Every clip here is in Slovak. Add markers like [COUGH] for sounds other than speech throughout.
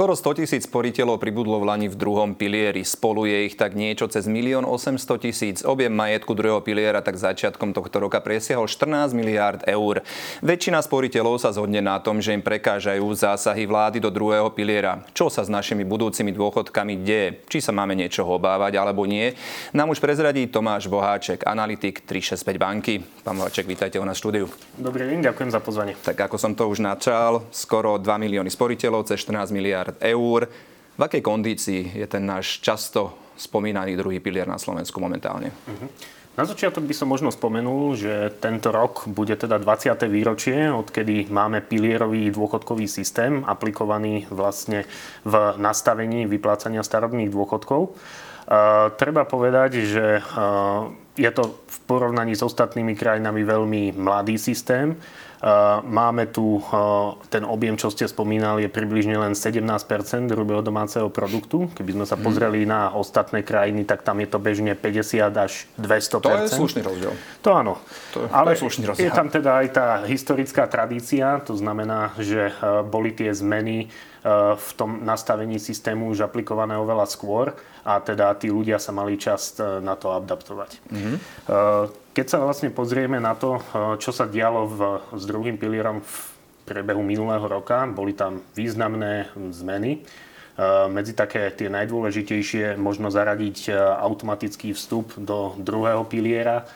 Skoro 100 tisíc sporiteľov pribudlo v Lani v druhom pilieri. Spolu je ich tak niečo cez 1 800 tisíc. Objem majetku druhého piliera tak začiatkom tohto roka presiahol 14 miliárd eur. Väčšina sporiteľov sa zhodne na tom, že im prekážajú zásahy vlády do druhého piliera. Čo sa s našimi budúcimi dôchodkami deje? Či sa máme niečoho obávať alebo nie? Nám už prezradí Tomáš Boháček, analytik 365 banky. Pán Boháček, vítajte u nás štúdiu. Dobrý deň, ďakujem za pozvanie. Tak ako som to už načal, skoro 2 milióny sporiteľov, cez 14 miliárd miliard eur. V akej kondícii je ten náš často spomínaný druhý pilier na Slovensku momentálne? Uh-huh. Na začiatok by som možno spomenul, že tento rok bude teda 20. výročie, odkedy máme pilierový dôchodkový systém aplikovaný vlastne v nastavení vyplácania starobných dôchodkov. Uh, treba povedať, že uh, je to v porovnaní s ostatnými krajinami veľmi mladý systém. Máme tu ten objem, čo ste spomínali, je približne len 17% hrubého domáceho produktu. Keby sme sa mhm. pozreli na ostatné krajiny, tak tam je to bežne 50 až 200 To je slušný rozdiel. To áno. To je, Ale to je, slušný rozdiel. je tam teda aj tá historická tradícia, to znamená, že boli tie zmeny v tom nastavení systému už aplikované oveľa skôr a teda tí ľudia sa mali čas na to adaptovať. Mm-hmm. Keď sa vlastne pozrieme na to, eh, čo sa dialo v, s druhým pilierom v priebehu minulého roka, boli tam významné zmeny. Eh, medzi také tie najdôležitejšie možno zaradiť eh, automatický vstup do druhého piliera,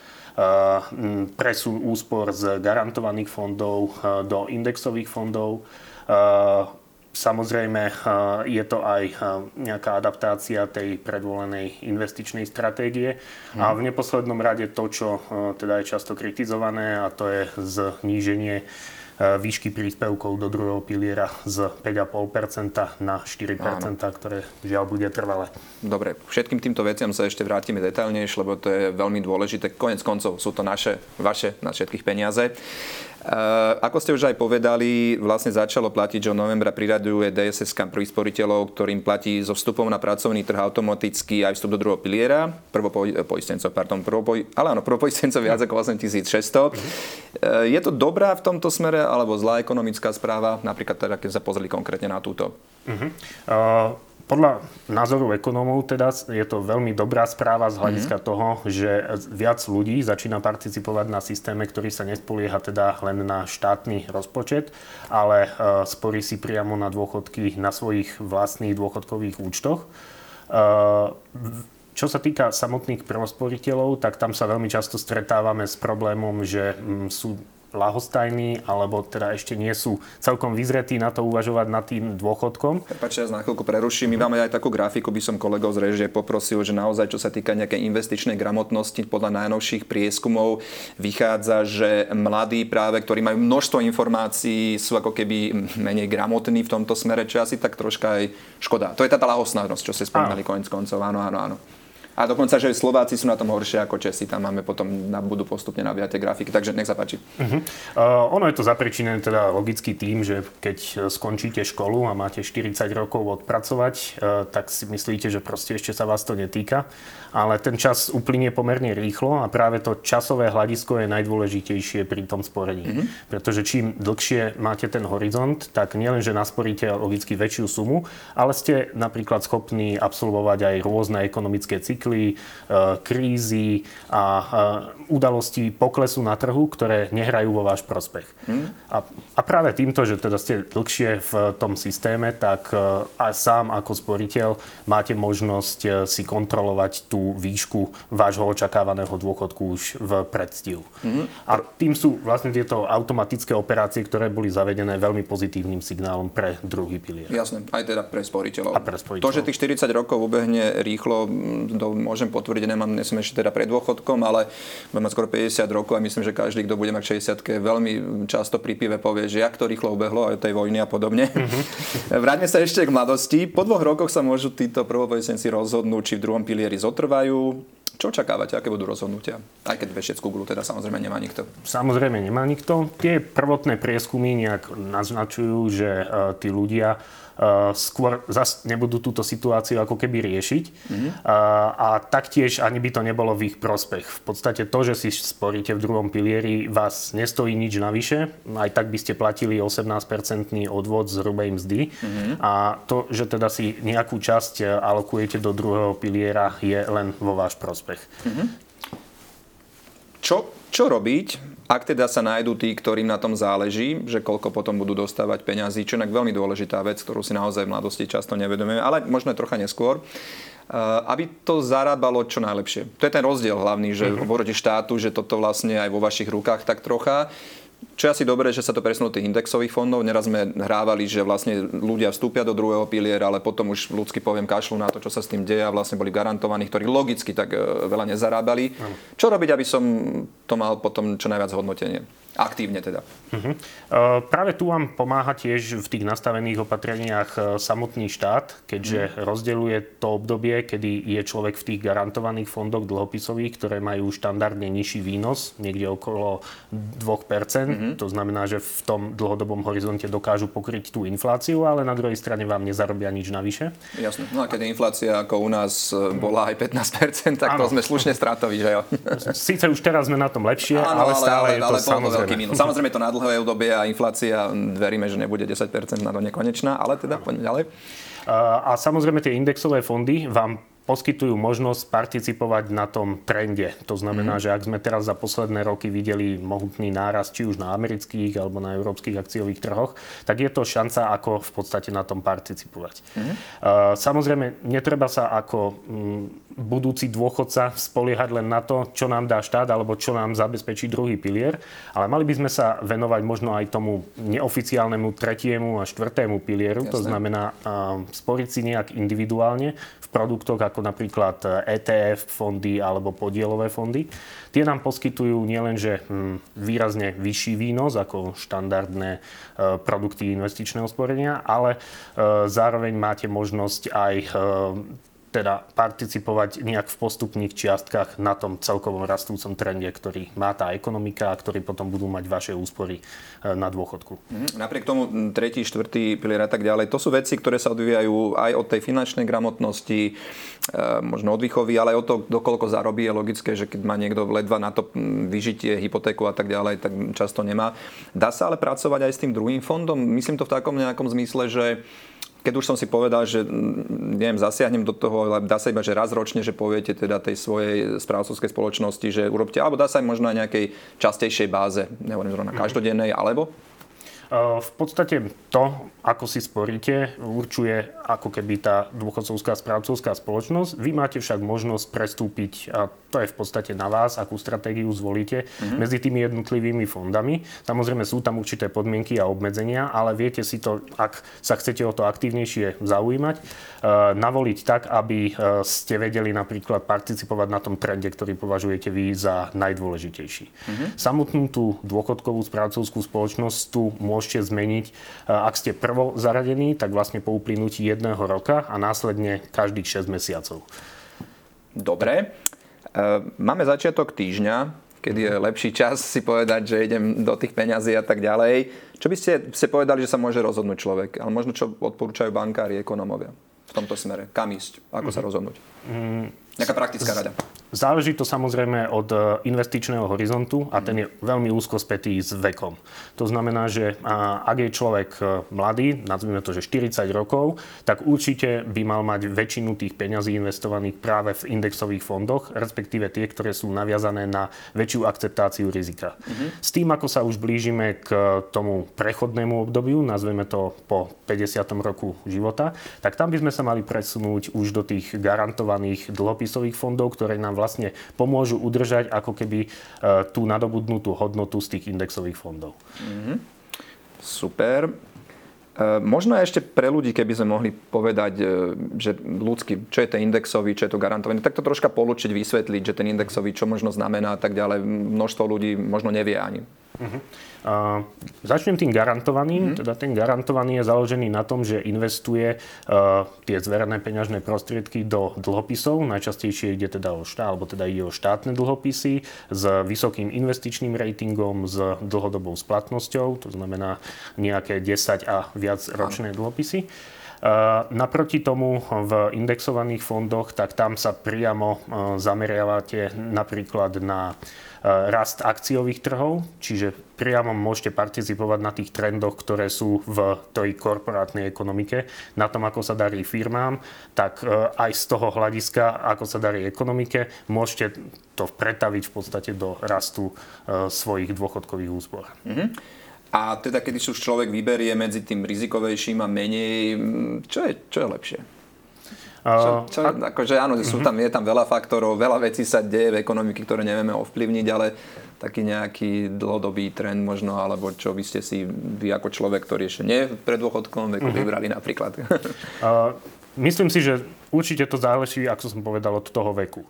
presun úspor z garantovaných fondov do indexových fondov, Samozrejme, eh, je to aj eh, nejaká adaptácia tej predvolenej investičnej stratégie. Hmm. A v neposlednom rade to, čo eh, teda je často kritizované, a to je zníženie výšky príspevkov do druhého piliera z 5,5% na 4%, Áno. ktoré žiaľ bude trvalé. Dobre, všetkým týmto veciam sa ešte vrátime detailnejšie, lebo to je veľmi dôležité. Konec koncov sú to naše, vaše, na všetkých peniaze. Ako ste už aj povedali, vlastne začalo platiť, že od novembra priraďuje DSS pri sporiteľov, ktorým platí so vstupom na pracovný trh automaticky aj vstup do druhého piliera, prvopoistencov, pardon, prvopoj, ale áno, prvopoistencov viac ako 8600. Je to dobrá v tomto smere alebo zlá ekonomická správa, napríklad teda, keď sa pozreli konkrétne na túto? Uh-huh. Uh... Podľa názoru ekonómov teda je to veľmi dobrá správa z hľadiska mm-hmm. toho, že viac ľudí začína participovať na systéme, ktorý sa nespolieha teda len na štátny rozpočet, ale uh, sporí si priamo na dôchodky na svojich vlastných dôchodkových účtoch. Uh, čo sa týka samotných prosporiteľov, tak tam sa veľmi často stretávame s problémom, že mm, sú lahostajní, alebo teda ešte nie sú celkom vyzretí na to uvažovať nad tým dôchodkom. Prepačte, ja na chvíľku preruším. My máme aj takú grafiku, by som kolegov z režie poprosil, že naozaj, čo sa týka nejakej investičnej gramotnosti, podľa najnovších prieskumov vychádza, že mladí práve, ktorí majú množstvo informácií, sú ako keby menej gramotní v tomto smere, čo asi tak troška aj škoda. To je tá lahosnánosť, čo ste spomínali konec koncov. Áno, áno, áno. A dokonca, že Slováci sú na tom horšie ako Česi. Tam máme potom, na, budú postupne nabíjať tie grafiky. Takže nech sa páči. Uh-huh. Uh, ono je to zapričinené teda logicky tým, že keď skončíte školu a máte 40 rokov odpracovať, uh, tak si myslíte, že proste ešte sa vás to netýka. Ale ten čas uplynie pomerne rýchlo a práve to časové hľadisko je najdôležitejšie pri tom sporení. Uh-huh. Pretože čím dlhšie máte ten horizont, tak nielen, že nasporíte logicky väčšiu sumu, ale ste napríklad schopní absolvovať aj rôzne ekonomické cykly cykly, e, krízy a e, udalosti poklesu na trhu, ktoré nehrajú vo váš prospech. Hmm. A, a práve týmto, že teda ste dlhšie v tom systéme, tak e, aj sám ako sporiteľ máte možnosť si kontrolovať tú výšku vášho očakávaného dôchodku už v predstihu. Hmm. A tým sú vlastne tieto automatické operácie, ktoré boli zavedené veľmi pozitívnym signálom pre druhý pilier. Jasné, aj teda pre sporiteľov. A pre sporiteľov. To, že tých 40 rokov ubehne rýchlo do môžem potvrdiť, nemám, nesem ešte teda pred dôchodkom, ale budem mať skoro 50 rokov a myslím, že každý, kto bude mať 60 veľmi často pri pive povie, že jak to rýchlo ubehlo aj tej vojny a podobne. Mm-hmm. [LAUGHS] Vráťme sa ešte k mladosti. Po dvoch rokoch sa môžu títo prvopojesenci rozhodnúť, či v druhom pilieri zotrvajú, čo očakávate, aké budú rozhodnutia? Aj keď vešec Google teda samozrejme nemá nikto. Samozrejme nemá nikto. Tie prvotné prieskumy nejak naznačujú, že uh, tí ľudia skôr zase nebudú túto situáciu ako keby riešiť. Mm-hmm. A, a taktiež ani by to nebolo v ich prospech. V podstate to, že si sporíte v druhom pilieri, vás nestojí nič navyše. Aj tak by ste platili 18-percentný odvod z hrubej mzdy. Mm-hmm. A to, že teda si nejakú časť alokujete do druhého piliera, je len vo váš prospech. Mm-hmm. Čo, čo robiť, ak teda sa nájdú tí, ktorým na tom záleží, že koľko potom budú dostávať peňazí, čo je veľmi dôležitá vec, ktorú si naozaj v mladosti často nevedomujeme, ale možno trocha neskôr, eh, aby to zarábalo čo najlepšie. To je ten rozdiel hlavný, že uh-huh. štátu, že toto vlastne aj vo vašich rukách tak trocha čo je asi dobré, že sa to presunulo tých indexových fondov. Neraz sme hrávali, že vlastne ľudia vstúpia do druhého piliera, ale potom už ľudsky poviem kašľu na to, čo sa s tým deje a vlastne boli garantovaní, ktorí logicky tak e, veľa nezarábali. Čo robiť, aby som to mal potom čo najviac hodnotenie? Aktívne teda. Uh-huh. Práve tu vám pomáha tiež v tých nastavených opatreniach e, samotný štát, keďže uh-huh. rozdeľuje to obdobie, kedy je človek v tých garantovaných fondoch dlhopisových, ktoré majú štandardne nižší výnos, niekde okolo 2%. Uh-huh. To znamená, že v tom dlhodobom horizonte dokážu pokryť tú infláciu, ale na druhej strane vám nezarobia nič navyše. Jasne. No a keď inflácia ako u nás e, bola aj 15%, tak ano. to sme slušne stratoví, že jo? Síce už teraz sme na tom lepšie, ano, ale, ale stále ale, je to ale samozrejme veľký minus. Samozrejme to na dlhé obdobie a inflácia, veríme, že nebude 10% na to nekonečná, ale teda poďme ďalej. A samozrejme tie indexové fondy vám poskytujú možnosť participovať na tom trende. To znamená, mm. že ak sme teraz za posledné roky videli mohutný náraz či už na amerických alebo na európskych akciových trhoch, tak je to šanca, ako v podstate na tom participovať. Mm. Samozrejme, netreba sa ako mm, budúci dôchodca spoliehať len na to, čo nám dá štát alebo čo nám zabezpečí druhý pilier, ale mali by sme sa venovať možno aj tomu neoficiálnemu tretiemu a štvrtému pilieru, Jasne. to znamená sporiť si nejak individuálne v produktoch ako napríklad ETF fondy alebo podielové fondy. Tie nám poskytujú nielenže hm, výrazne vyšší výnos ako štandardné e, produkty investičného sporenia, ale e, zároveň máte možnosť aj e, teda participovať nejak v postupných čiastkách na tom celkovom rastúcom trende, ktorý má tá ekonomika a ktorý potom budú mať vaše úspory e, na dôchodku. Mhm. Napriek tomu tretí, štvrtý pilier a tak ďalej, to sú veci, ktoré sa odvíjajú aj od tej finančnej gramotnosti, e, možno od výchovy, ale aj od toho, dokoľko zarobí. Je logické, že keď má niekto ledva na to vyžitie, hypotéku a tak ďalej, tak často nemá. Dá sa ale pracovať aj s tým druhým fondom? Myslím to v takom nejakom zmysle, že keď už som si povedal, že mm, neviem, zasiahnem do toho, ale dá sa iba, že raz ročne, že poviete teda tej svojej správcovskej spoločnosti, že urobte, alebo dá sa aj možno na nejakej častejšej báze, nehovorím zrovna mhm. každodennej, alebo? V podstate to, ako si sporíte, určuje ako keby tá dôchodcovská správcovská spoločnosť. Vy máte však možnosť prestúpiť, a to je v podstate na vás, akú stratégiu zvolíte, mm-hmm. medzi tými jednotlivými fondami. Samozrejme sú tam určité podmienky a obmedzenia, ale viete si to, ak sa chcete o to aktívnejšie zaujímať, e, navoliť tak, aby e, ste vedeli napríklad participovať na tom trende, ktorý považujete vy za najdôležitejší. Mm-hmm. Samotnú tú dôchodkovú správcovskú spoločnosť tu môžete zmeniť, e, ak ste prvo zaradení, tak vlastne po uplynutí jedného roka a následne každých 6 mesiacov. Dobre. E, máme začiatok týždňa, kedy je lepší čas si povedať, že idem do tých peňazí a tak ďalej. Čo by ste, ste povedali, že sa môže rozhodnúť človek? Ale možno čo odporúčajú bankári, ekonomovia v tomto smere? Kam ísť? Ako sa rozhodnúť? Mm, Nejaká praktická rada. Záleží to samozrejme od e, investičného horizontu a ten je veľmi úzko spätý s vekom. To znamená, že ak je človek e, mladý, nazvime to, že 40 rokov, tak určite by mal mať väčšinu tých peňazí investovaných práve v indexových fondoch, respektíve tie, ktoré sú naviazané na väčšiu akceptáciu rizika. Mm-hmm. S tým, ako sa už blížime k tomu prechodnému obdobiu, nazveme to po 50. roku života, tak tam by sme sa mali presunúť už do tých garantovaných dlhopisových fondov, ktoré nám vlastne pomôžu udržať ako keby e, tú nadobudnutú hodnotu z tých indexových fondov. Mm-hmm. Super. E, možno ešte pre ľudí, keby sme mohli povedať, e, že ľudský, čo je ten indexový, čo je to garantovaný, tak to troška polučiť, vysvetliť, že ten indexový, čo možno znamená a tak ďalej. Množstvo ľudí možno nevie ani. Uh-huh. Uh, začnem tým garantovaným. Mm. Teda ten garantovaný je založený na tom, že investuje uh, tie zverené peňažné prostriedky do dlhopisov. Najčastejšie ide teda o štát, alebo teda ide o štátne dlhopisy s vysokým investičným ratingom, s dlhodobou splatnosťou, to znamená nejaké 10 a viac ročné dlhopisy. Naproti tomu v indexovaných fondoch, tak tam sa priamo zameriavate napríklad na rast akciových trhov, čiže priamo môžete participovať na tých trendoch, ktoré sú v tej korporátnej ekonomike, na tom, ako sa darí firmám, tak aj z toho hľadiska, ako sa darí ekonomike, môžete to pretaviť v podstate do rastu svojich dôchodkových úspor. Mm-hmm. A teda, keď už človek vyberie medzi tým rizikovejším a menej, čo je, čo je lepšie? Čo, čo, akože áno, sú mhm. tam, je tam veľa faktorov, veľa vecí sa deje v ekonomiky, ktoré nevieme ovplyvniť, ale taký nejaký dlhodobý trend možno, alebo čo by ste si vy ako človek, ktorý ešte nie v predôchodkom veku uh-huh. vybrali napríklad? uh, myslím si, že určite to záleží, ako som povedal, od toho veku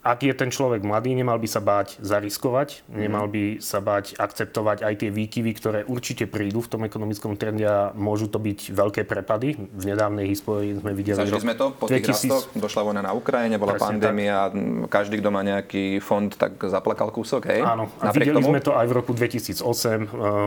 ak je ten človek mladý, nemal by sa báť zariskovať, nemal by sa báť akceptovať aj tie výkyvy, ktoré určite prídu v tom ekonomickom trende a môžu to byť veľké prepady. V nedávnej histórii sme videli... Zažili sme to po tých 2000... rastoch, došla vojna na Ukrajine, bola Presne pandémia, tak. každý, kto má nejaký fond, tak zaplakal kúsok, hej? Áno, a Napriek videli tomu... sme to aj v roku 2008 uh, e,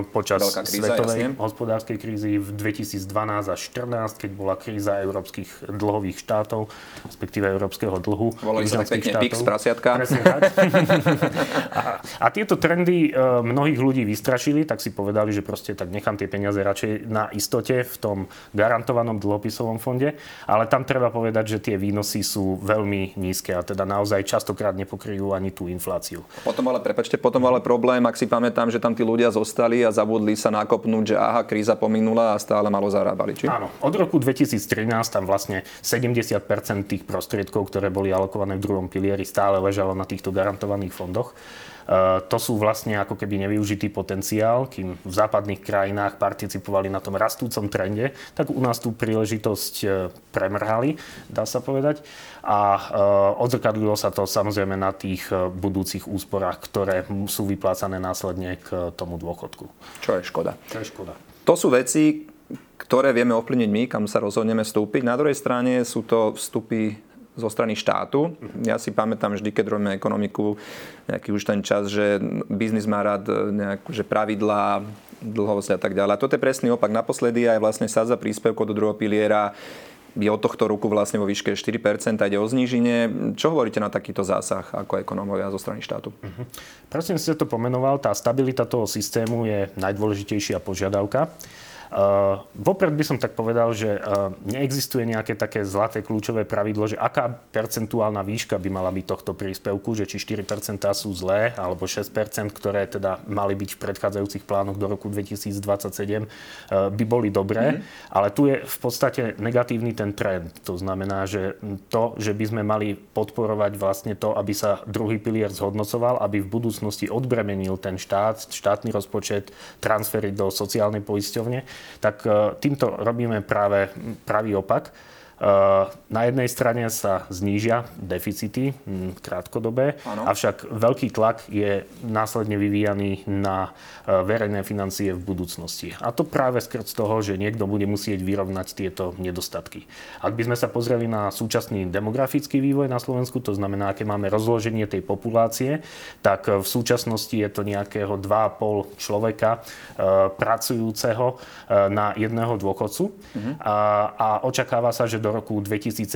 počas kríza, svetovej jasne. hospodárskej krízy v 2012 až 2014, keď bola kríza európskych dlhových štátov, respektíve európskeho dlhu. Volali sa tak pekne PIX prasiatka. [LAUGHS] a, a tieto trendy e, mnohých ľudí vystrašili, tak si povedali, že proste tak nechám tie peniaze radšej na istote v tom garantovanom dlhopisovom fonde, ale tam treba povedať, že tie výnosy sú veľmi nízke a teda naozaj častokrát nepokryjú ani tú infláciu. Potom ale, prepačte, potom ale problém, ak si pamätám, že tam tí ľudia zostali a zabudli sa nakopnúť, že aha, kríza pominula a stále malo zarábali, či? Áno, od roku 2013 tam vlastne 70% tých prostriedkov, ktoré boli alokované v druhom pilieri, stále ležalo na týchto garantovaných fondoch. E, to sú vlastne ako keby nevyužitý potenciál, kým v západných krajinách participovali na tom rastúcom trende, tak u nás tú príležitosť e, premrhali, dá sa povedať. A e, odzrkadlilo sa to samozrejme na tých budúcich úsporách, ktoré sú vyplácané následne k tomu dôchodku. Čo je škoda. Čo je škoda. To sú veci, ktoré vieme ovplyvniť my, kam sa rozhodneme vstúpiť. Na druhej strane sú to vstupy zo strany štátu. Ja si pamätám vždy, keď robíme ekonomiku, nejaký už ten čas, že biznis má rád nejakú, že pravidlá, dlhovosť a tak ďalej. A toto je presný opak. Naposledy aj vlastne sa za príspevko do druhého piliera je od tohto roku vlastne vo výške 4%, ide o zníženie. Čo hovoríte na takýto zásah ako ekonómovia zo strany štátu? Uh-huh. Presne ste to pomenoval, tá stabilita toho systému je najdôležitejšia požiadavka. Uh, vopred by som tak povedal, že uh, neexistuje nejaké také zlaté kľúčové pravidlo, že aká percentuálna výška by mala byť tohto príspevku, že či 4% sú zlé, alebo 6%, ktoré teda mali byť v predchádzajúcich plánoch do roku 2027, uh, by boli dobré. Mm-hmm. Ale tu je v podstate negatívny ten trend. To znamená, že to, že by sme mali podporovať vlastne to, aby sa druhý pilier zhodnocoval, aby v budúcnosti odbremenil ten štát, štátny rozpočet, transfery do sociálnej poisťovne, tak e, týmto robíme práve pravý opak. Na jednej strane sa znížia deficity hm, krátkodobé, ano. avšak veľký tlak je následne vyvíjaný na e, verejné financie v budúcnosti. A to práve skrz toho, že niekto bude musieť vyrovnať tieto nedostatky. Ak by sme sa pozreli na súčasný demografický vývoj na Slovensku, to znamená, aké máme rozloženie tej populácie, tak v súčasnosti je to nejakého 2,5 človeka e, pracujúceho e, na jedného dôchodcu. Uh-huh. A, a očakáva sa, že do roku 2070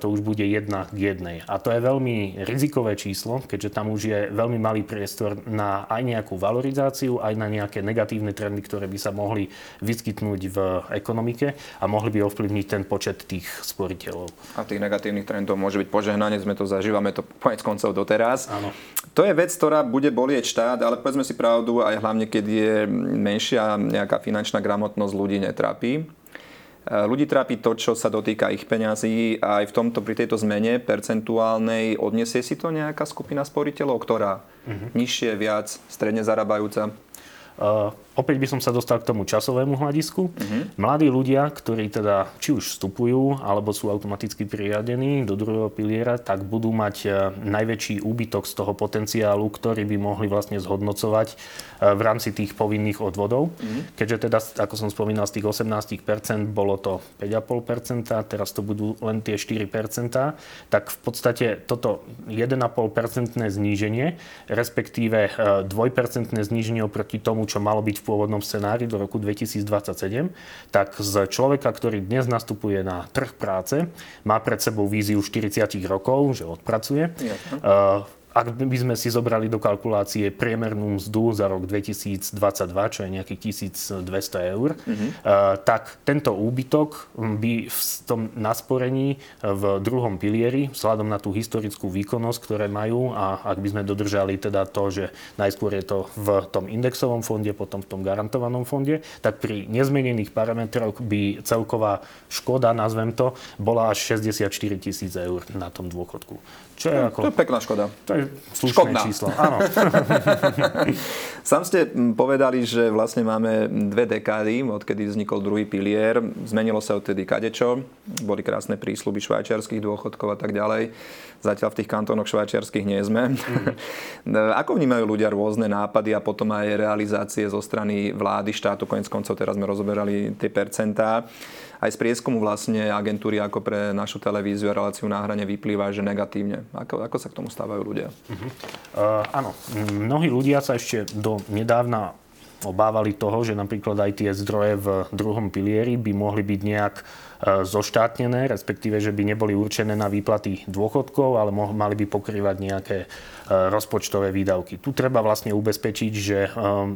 to už bude jedna k jednej. A to je veľmi rizikové číslo, keďže tam už je veľmi malý priestor na aj nejakú valorizáciu, aj na nejaké negatívne trendy, ktoré by sa mohli vyskytnúť v ekonomike a mohli by ovplyvniť ten počet tých sporiteľov. A tých negatívnych trendov môže byť požehnanie, sme to zažívame to konec koncov doteraz. Áno. To je vec, ktorá bude bolieť štát, ale povedzme si pravdu, aj hlavne keď je menšia nejaká finančná gramotnosť ľudí netrápi. Eh, ľudí trápi to, čo sa dotýka ich peňazí a aj v tomto, pri tejto zmene percentuálnej odniesie si to nejaká skupina sporiteľov, ktorá uh-huh. nižšie, viac, stredne zarábajúca? Uh, opäť by som sa dostal k tomu časovému hľadisku. Uh-huh. Mladí ľudia, ktorí teda či už vstupujú, alebo sú automaticky priradení do druhého piliera, tak budú mať uh, najväčší úbytok z toho potenciálu, ktorý by mohli vlastne zhodnocovať uh, v rámci tých povinných odvodov. Uh-huh. Keďže teda, ako som spomínal, z tých 18% bolo to 5,5%, teraz to budú len tie 4%, tak v podstate toto 1,5% zníženie, respektíve 2% zníženie oproti tomu, čo malo byť v pôvodnom scenári do roku 2027, tak z človeka, ktorý dnes nastupuje na trh práce, má pred sebou víziu 40 rokov, že odpracuje. Ja ak by sme si zobrali do kalkulácie priemernú mzdu za rok 2022, čo je nejakých 1200 eur, mm-hmm. tak tento úbytok by v tom nasporení v druhom pilieri, vzhľadom na tú historickú výkonnosť, ktoré majú a ak by sme dodržali teda to, že najskôr je to v tom indexovom fonde, potom v tom garantovanom fonde, tak pri nezmenených parametroch by celková škoda, nazvem to, bola až 64 tisíc eur na tom dôchodku. Čo je ako... To je pekná škoda. To je slušné Škodná. číslo, áno. [LAUGHS] Sám ste povedali, že vlastne máme dve dekády, odkedy vznikol druhý pilier. Zmenilo sa odtedy kadečo. Boli krásne prísľuby švajčiarských dôchodkov a tak ďalej. Zatiaľ v tých kantónoch švajčiarských nie sme. Mm. [LAUGHS] Ako vnímajú ľudia rôzne nápady a potom aj realizácie zo strany vlády, štátu? Konec koncov teraz sme rozoberali tie percentá aj z prieskumu vlastne agentúry ako pre našu televíziu a reláciu na hrane vyplýva, že negatívne. Ako, ako sa k tomu stávajú ľudia? Uh-huh. Uh, áno, mnohí ľudia sa ešte do nedávna obávali toho, že napríklad aj tie zdroje v druhom pilieri by mohli byť nejak E, zoštátnené, respektíve, že by neboli určené na výplaty dôchodkov, ale mali by pokrývať nejaké e, rozpočtové výdavky. Tu treba vlastne ubezpečiť, že e,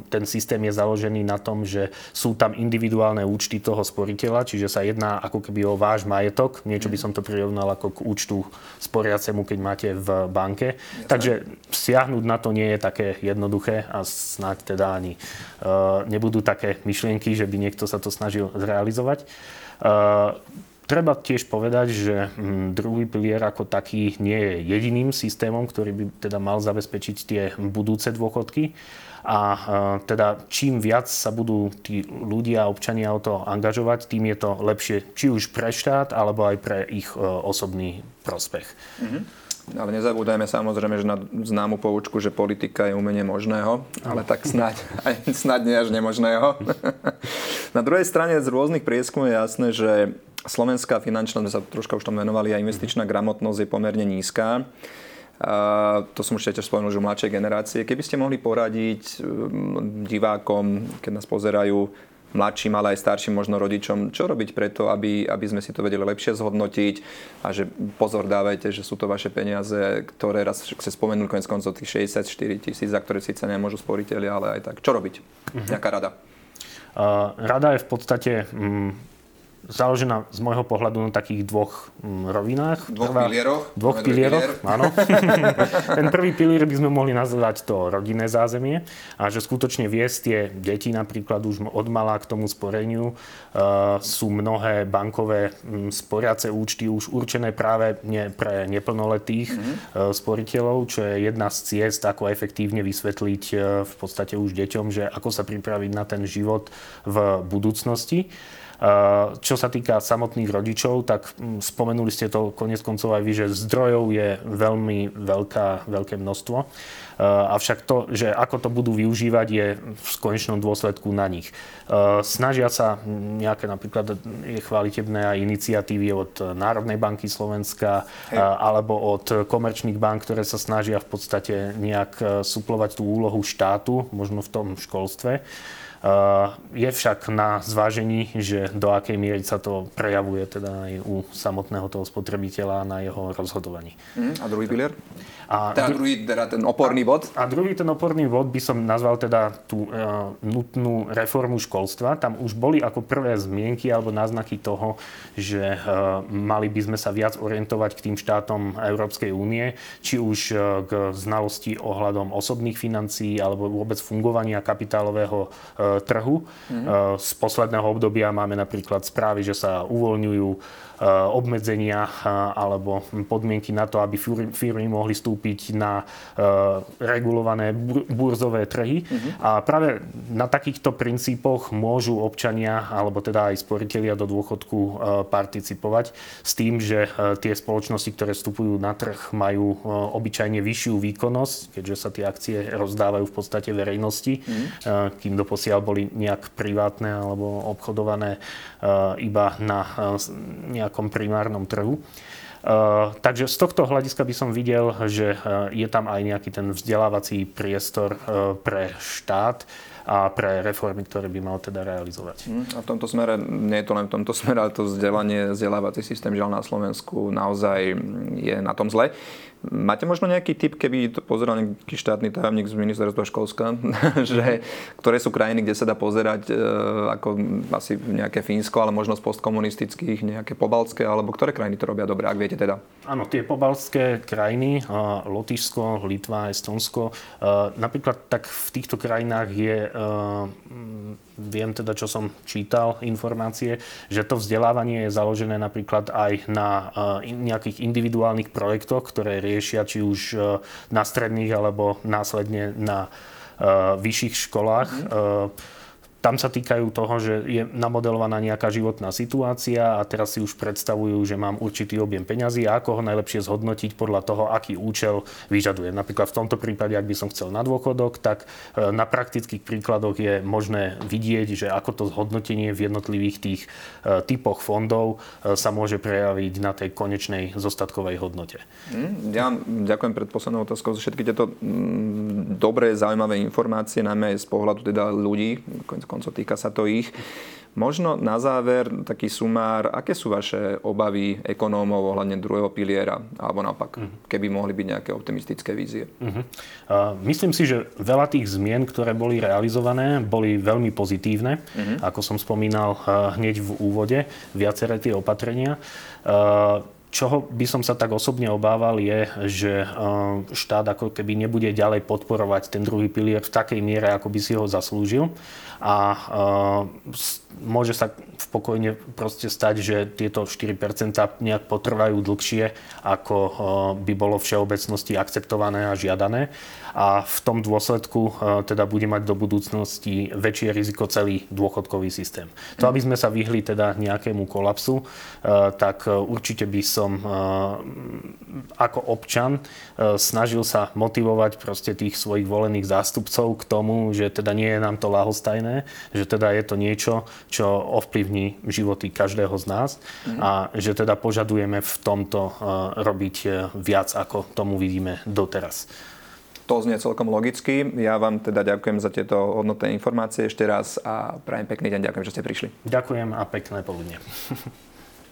ten systém je založený na tom, že sú tam individuálne účty toho sporiteľa, čiže sa jedná ako keby o váš majetok. Niečo by som to prirovnal ako k účtu sporiacemu, keď máte v banke. Jasne. Takže siahnuť na to nie je také jednoduché a snáď teda ani nebudú také myšlienky, že by niekto sa to snažil zrealizovať. Treba tiež povedať, že hm, druhý pilier ako taký nie je jediným systémom, ktorý by teda mal zabezpečiť tie budúce dôchodky. A teda čím viac sa budú tí ľudia a občania o to angažovať, tým je to lepšie či už pre štát, alebo aj pre ich osobný prospech. Mm-hmm. Ale nezabúdajme samozrejme, že na známu poučku, že politika je umenie možného, ale tak snáď, [LAUGHS] aj snáď nie až nemožného. [LAUGHS] na druhej strane z rôznych prieskumov je jasné, že slovenská finančná, sme sa troška už tom venovali, a investičná gramotnosť je pomerne nízka. A to som už tiež spomenul, že mladšej generácie. Keby ste mohli poradiť um, divákom, keď nás pozerajú, mladším, ale aj starším možno rodičom, čo robiť preto, aby, aby sme si to vedeli lepšie zhodnotiť a že pozor dávajte, že sú to vaše peniaze, ktoré raz sa spomenul konec koncov tých 64 tisíc, za ktoré síce nemôžu sporiteľi, ale aj tak. Čo robiť? Uh-huh. Nejaká rada? Rada je v podstate um, založená z môjho pohľadu na takých dvoch mm, rovinách. Dvoch Prvá, pilieroch? Dvoch pilieroch, pilier. áno. [LAUGHS] Ten prvý pilier by sme mohli nazvať to rodinné zázemie a že skutočne viesť tie deti napríklad už od malá k tomu sporeniu. Uh, sú mnohé bankové um, sporiace účty už určené práve ne, pre neplnoletých mm-hmm. uh, sporiteľov, čo je jedna z ciest, ako efektívne vysvetliť uh, v podstate už deťom, že ako sa pripraviť na ten život v budúcnosti. Čo sa týka samotných rodičov, tak mm, spomenuli ste to konec koncov aj vy, že zdrojov je veľmi veľká, veľké množstvo. Avšak to, že ako to budú využívať, je v konečnom dôsledku na nich. Snažia sa nejaké napríklad je chválitebné aj iniciatívy od Národnej banky Slovenska Hej. alebo od komerčných bank, ktoré sa snažia v podstate nejak suplovať tú úlohu štátu, možno v tom školstve. Je však na zvážení, že do akej miery sa to prejavuje teda aj u samotného toho spotrebiteľa na jeho rozhodovaní. Mm, a druhý pilier? A teda druhý, teda ten oporný bod? A, a druhý ten oporný bod by som nazval teda tú uh, nutnú reformu školstva. Tam už boli ako prvé zmienky alebo náznaky toho, že uh, mali by sme sa viac orientovať k tým štátom Európskej únie, či už uh, k znalosti ohľadom osobných financií alebo vôbec fungovania kapitálového uh, trhu. Mm-hmm. Uh, z posledného obdobia máme napríklad správy, že sa uvoľňujú Eh, obmedzenia eh, alebo podmienky na to, aby firmy mohli vstúpiť na eh, regulované burzové trhy. Uh-huh. A práve na takýchto princípoch môžu občania alebo teda aj sporiteľia do dôchodku participovať s tým, že tie spoločnosti, ktoré vstupujú na trh, majú obyčajne vyššiu výkonnosť, keďže sa tie akcie rozdávajú v podstate verejnosti, uh-huh. kým doposiaľ boli nejak privátne alebo obchodované iba na nejak nejakom primárnom trhu. Uh, takže z tohto hľadiska by som videl, že uh, je tam aj nejaký ten vzdelávací priestor uh, pre štát a pre reformy, ktoré by mal teda realizovať. Hm, a v tomto smere, nie je to len v tomto smere, ale to vzdelanie, vzdelávací systém žiaľ na Slovensku naozaj je na tom zle. Máte možno nejaký tip, keby to pozeral nejaký štátny tajomník z ministerstva školska, [LAUGHS] že ktoré sú krajiny, kde sa dá pozerať e, ako asi nejaké Fínsko, ale možno z postkomunistických, nejaké pobaltské, alebo ktoré krajiny to robia dobre, ak viete teda? Áno, tie pobaltské krajiny, Lotyšsko, Litva, Estonsko, e, napríklad tak v týchto krajinách je e, viem teda, čo som čítal informácie, že to vzdelávanie je založené napríklad aj na eh, nejakých individuálnych projektoch, ktoré riešia či už eh, na stredných alebo následne na eh, vyšších školách. Mm-hmm tam sa týkajú toho, že je namodelovaná nejaká životná situácia a teraz si už predstavujú, že mám určitý objem peňazí a ako ho najlepšie zhodnotiť podľa toho, aký účel vyžaduje. Napríklad v tomto prípade, ak by som chcel na dôchodok, tak e, na praktických príkladoch je možné vidieť, že ako to zhodnotenie v jednotlivých tých e, typoch fondov e, sa môže prejaviť na tej konečnej zostatkovej hodnote. Hm, ja ďakujem pred poslednou otázkou za všetky tieto mm, dobré, zaujímavé informácie, najmä z pohľadu teda ľudí, koncov týka sa to ich. Možno na záver taký sumár, aké sú vaše obavy ekonómov ohľadne druhého piliera, alebo naopak, uh-huh. keby mohli byť nejaké optimistické vízie? Uh-huh. Uh, myslím si, že veľa tých zmien, ktoré boli realizované, boli veľmi pozitívne. Uh-huh. Ako som spomínal uh, hneď v úvode, viaceré tie opatrenia. Uh, Čoho by som sa tak osobne obával je, že štát ako keby nebude ďalej podporovať ten druhý pilier v takej miere, ako by si ho zaslúžil a môže sa spokojne proste stať, že tieto 4% nejak potrvajú dlhšie, ako by bolo v všeobecnosti akceptované a žiadané a v tom dôsledku teda bude mať do budúcnosti väčšie riziko celý dôchodkový systém. To, aby sme sa vyhli teda nejakému kolapsu, tak určite by som ako občan snažil sa motivovať proste tých svojich volených zástupcov k tomu, že teda nie je nám to lahostajné, že teda je to niečo, čo ovplyvní životy každého z nás mm. a že teda požadujeme v tomto robiť e, viac, ako tomu vidíme doteraz. To znie celkom logicky. Ja vám teda ďakujem za tieto hodnotné informácie ešte raz a prajem pekný deň. Ďakujem, že ste prišli. Ďakujem a pekné poludne. [LAUGHS]